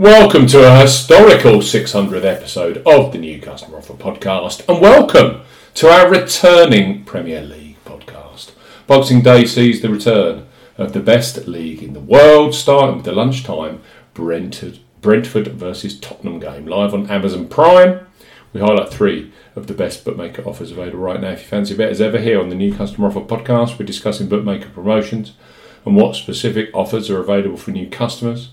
Welcome to a historical 600th episode of the New Customer Offer podcast, and welcome to our returning Premier League podcast. Boxing Day sees the return of the best league in the world, starting with the lunchtime Brentford, Brentford versus Tottenham game, live on Amazon Prime. We highlight three of the best bookmaker offers available right now. If you fancy a bet as ever here on the New Customer Offer podcast, we're discussing bookmaker promotions and what specific offers are available for new customers.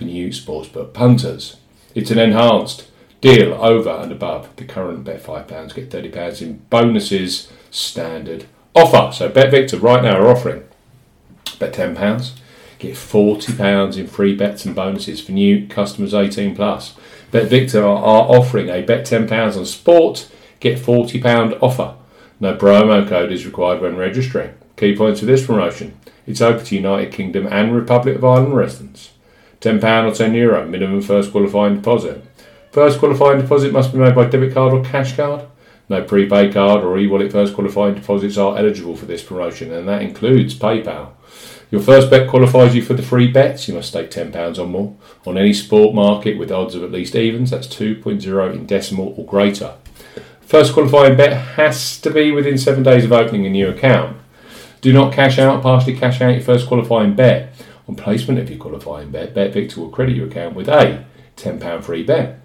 for new sportsbook punters. It's an enhanced deal over and above the current bet £5, get £30 in bonuses standard offer. So BetVictor right now are offering bet £10, get £40 in free bets and bonuses for new customers 18 plus. BetVictor are offering a bet £10 on sport, get £40 offer. No promo code is required when registering. Key points for this promotion. It's open to United Kingdom and Republic of Ireland residents. £10 or €10 Euro, minimum first qualifying deposit. First qualifying deposit must be made by debit card or cash card. No prepaid card or e-wallet first qualifying deposits are eligible for this promotion, and that includes PayPal. Your first bet qualifies you for the free bets. You must stake £10 or more on any sport market with odds of at least evens, that's 2.0 in decimal or greater. First qualifying bet has to be within seven days of opening a new account. Do not cash out, partially cash out your first qualifying bet. On placement of your qualifying bet, BetVictor will credit your account with a £10 free bet,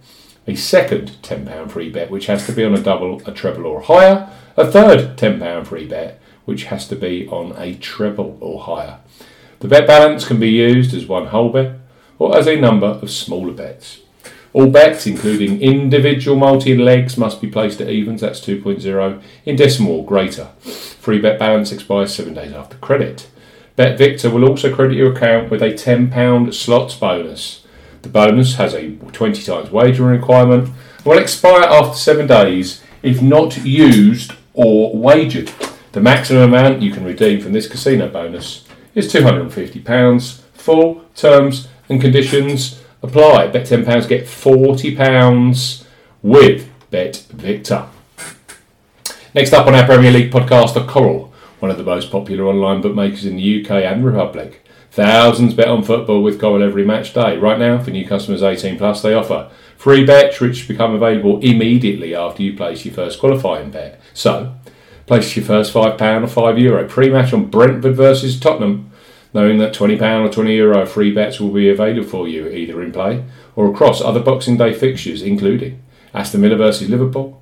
a second £10 free bet, which has to be on a double, a treble, or higher, a third £10 free bet, which has to be on a treble or higher. The bet balance can be used as one whole bet or as a number of smaller bets. All bets, including individual multi legs, must be placed at evens, that's 2.0, in decimal or greater. Free bet balance expires seven days after credit. BetVictor will also credit your account with a £10 slots bonus. The bonus has a 20 times wagering requirement and will expire after seven days if not used or wagered. The maximum amount you can redeem from this casino bonus is £250. Full terms and conditions apply. Bet £10, get £40 with BetVictor. Next up on our Premier League podcast The Coral, one of the most popular online bookmakers in the UK and Republic. Thousands bet on football with Coral every match day. Right now, for new customers 18 plus, they offer free bets which become available immediately after you place your first qualifying bet. So, place your first £5 or €5 Euro pre-match on Brentford versus Tottenham, knowing that £20 or €20 Euro free bets will be available for you either in play or across other Boxing Day fixtures, including Aston Villa versus Liverpool,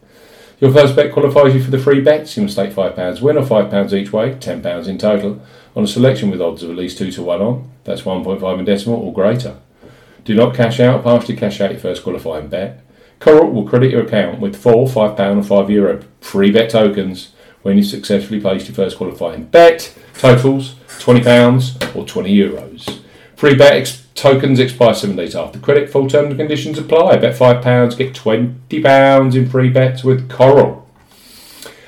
Your first bet qualifies you for the free bets. You must stake £5 win or £5 each way, £10 in total, on a selection with odds of at least 2 to 1 on. That's 1.5 in decimal or greater. Do not cash out, partially cash out your first qualifying bet. Coral will credit your account with four £5 or €5 Euro free bet tokens when you successfully place your first qualifying bet. Totals £20 or €20. Euros. Free bet tokens expire seven days after credit. Full terms and conditions apply. Bet £5, get £20 in free bets with Coral.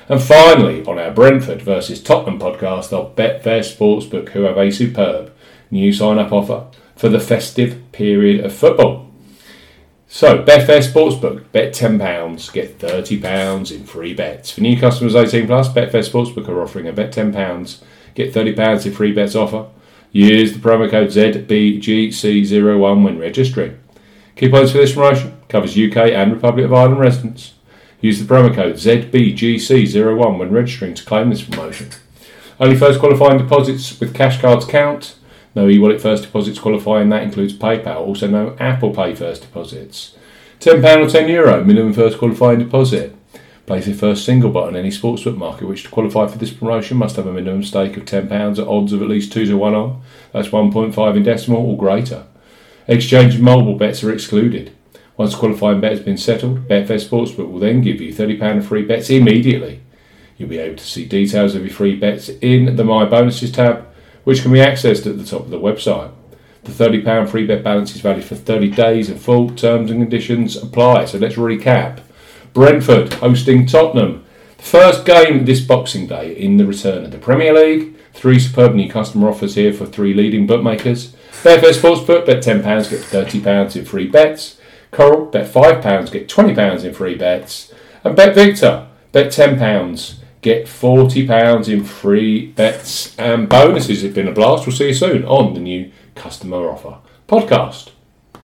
And finally, on our Brentford versus Tottenham podcast of Betfair Sportsbook, who have a superb new sign up offer for the festive period of football. So, Betfair Sportsbook, bet £10, get £30 in free bets. For new customers 18 plus, Betfair Sportsbook are offering a bet £10, get £30 in free bets offer. Use the promo code ZBGC01 when registering. Points for this promotion covers UK and Republic of Ireland residents. Use the promo code ZBGC01 when registering to claim this promotion. Only first qualifying deposits with cash cards count. No e-wallet first deposits qualifying, that includes PayPal. Also no Apple Pay first deposits. £10 or €10 Euro minimum first qualifying deposit. Place your first single bet on any sportsbook market which to qualify for this promotion must have a minimum stake of £10 at odds of at least 2 to 1 on. That's 1.5 in decimal or greater. Exchange mobile bets are excluded. Once qualifying bet has been settled, Betfair Sportsbook will then give you £30 of free bets immediately. You'll be able to see details of your free bets in the My Bonuses tab which can be accessed at the top of the website. The £30 free bet balance is valid for 30 days and full terms and conditions apply. So let's recap. Brentford hosting Tottenham. The first game this Boxing Day in the return of the Premier League. Three superb new customer offers here for three leading bookmakers. Betfair Sportsbook, bet £10, get £30 in free bets. Coral, bet £5, get £20 in free bets. And Bet Victor, bet £10, Get £40 in free bets and bonuses. It's been a blast. We'll see you soon on the new customer offer podcast.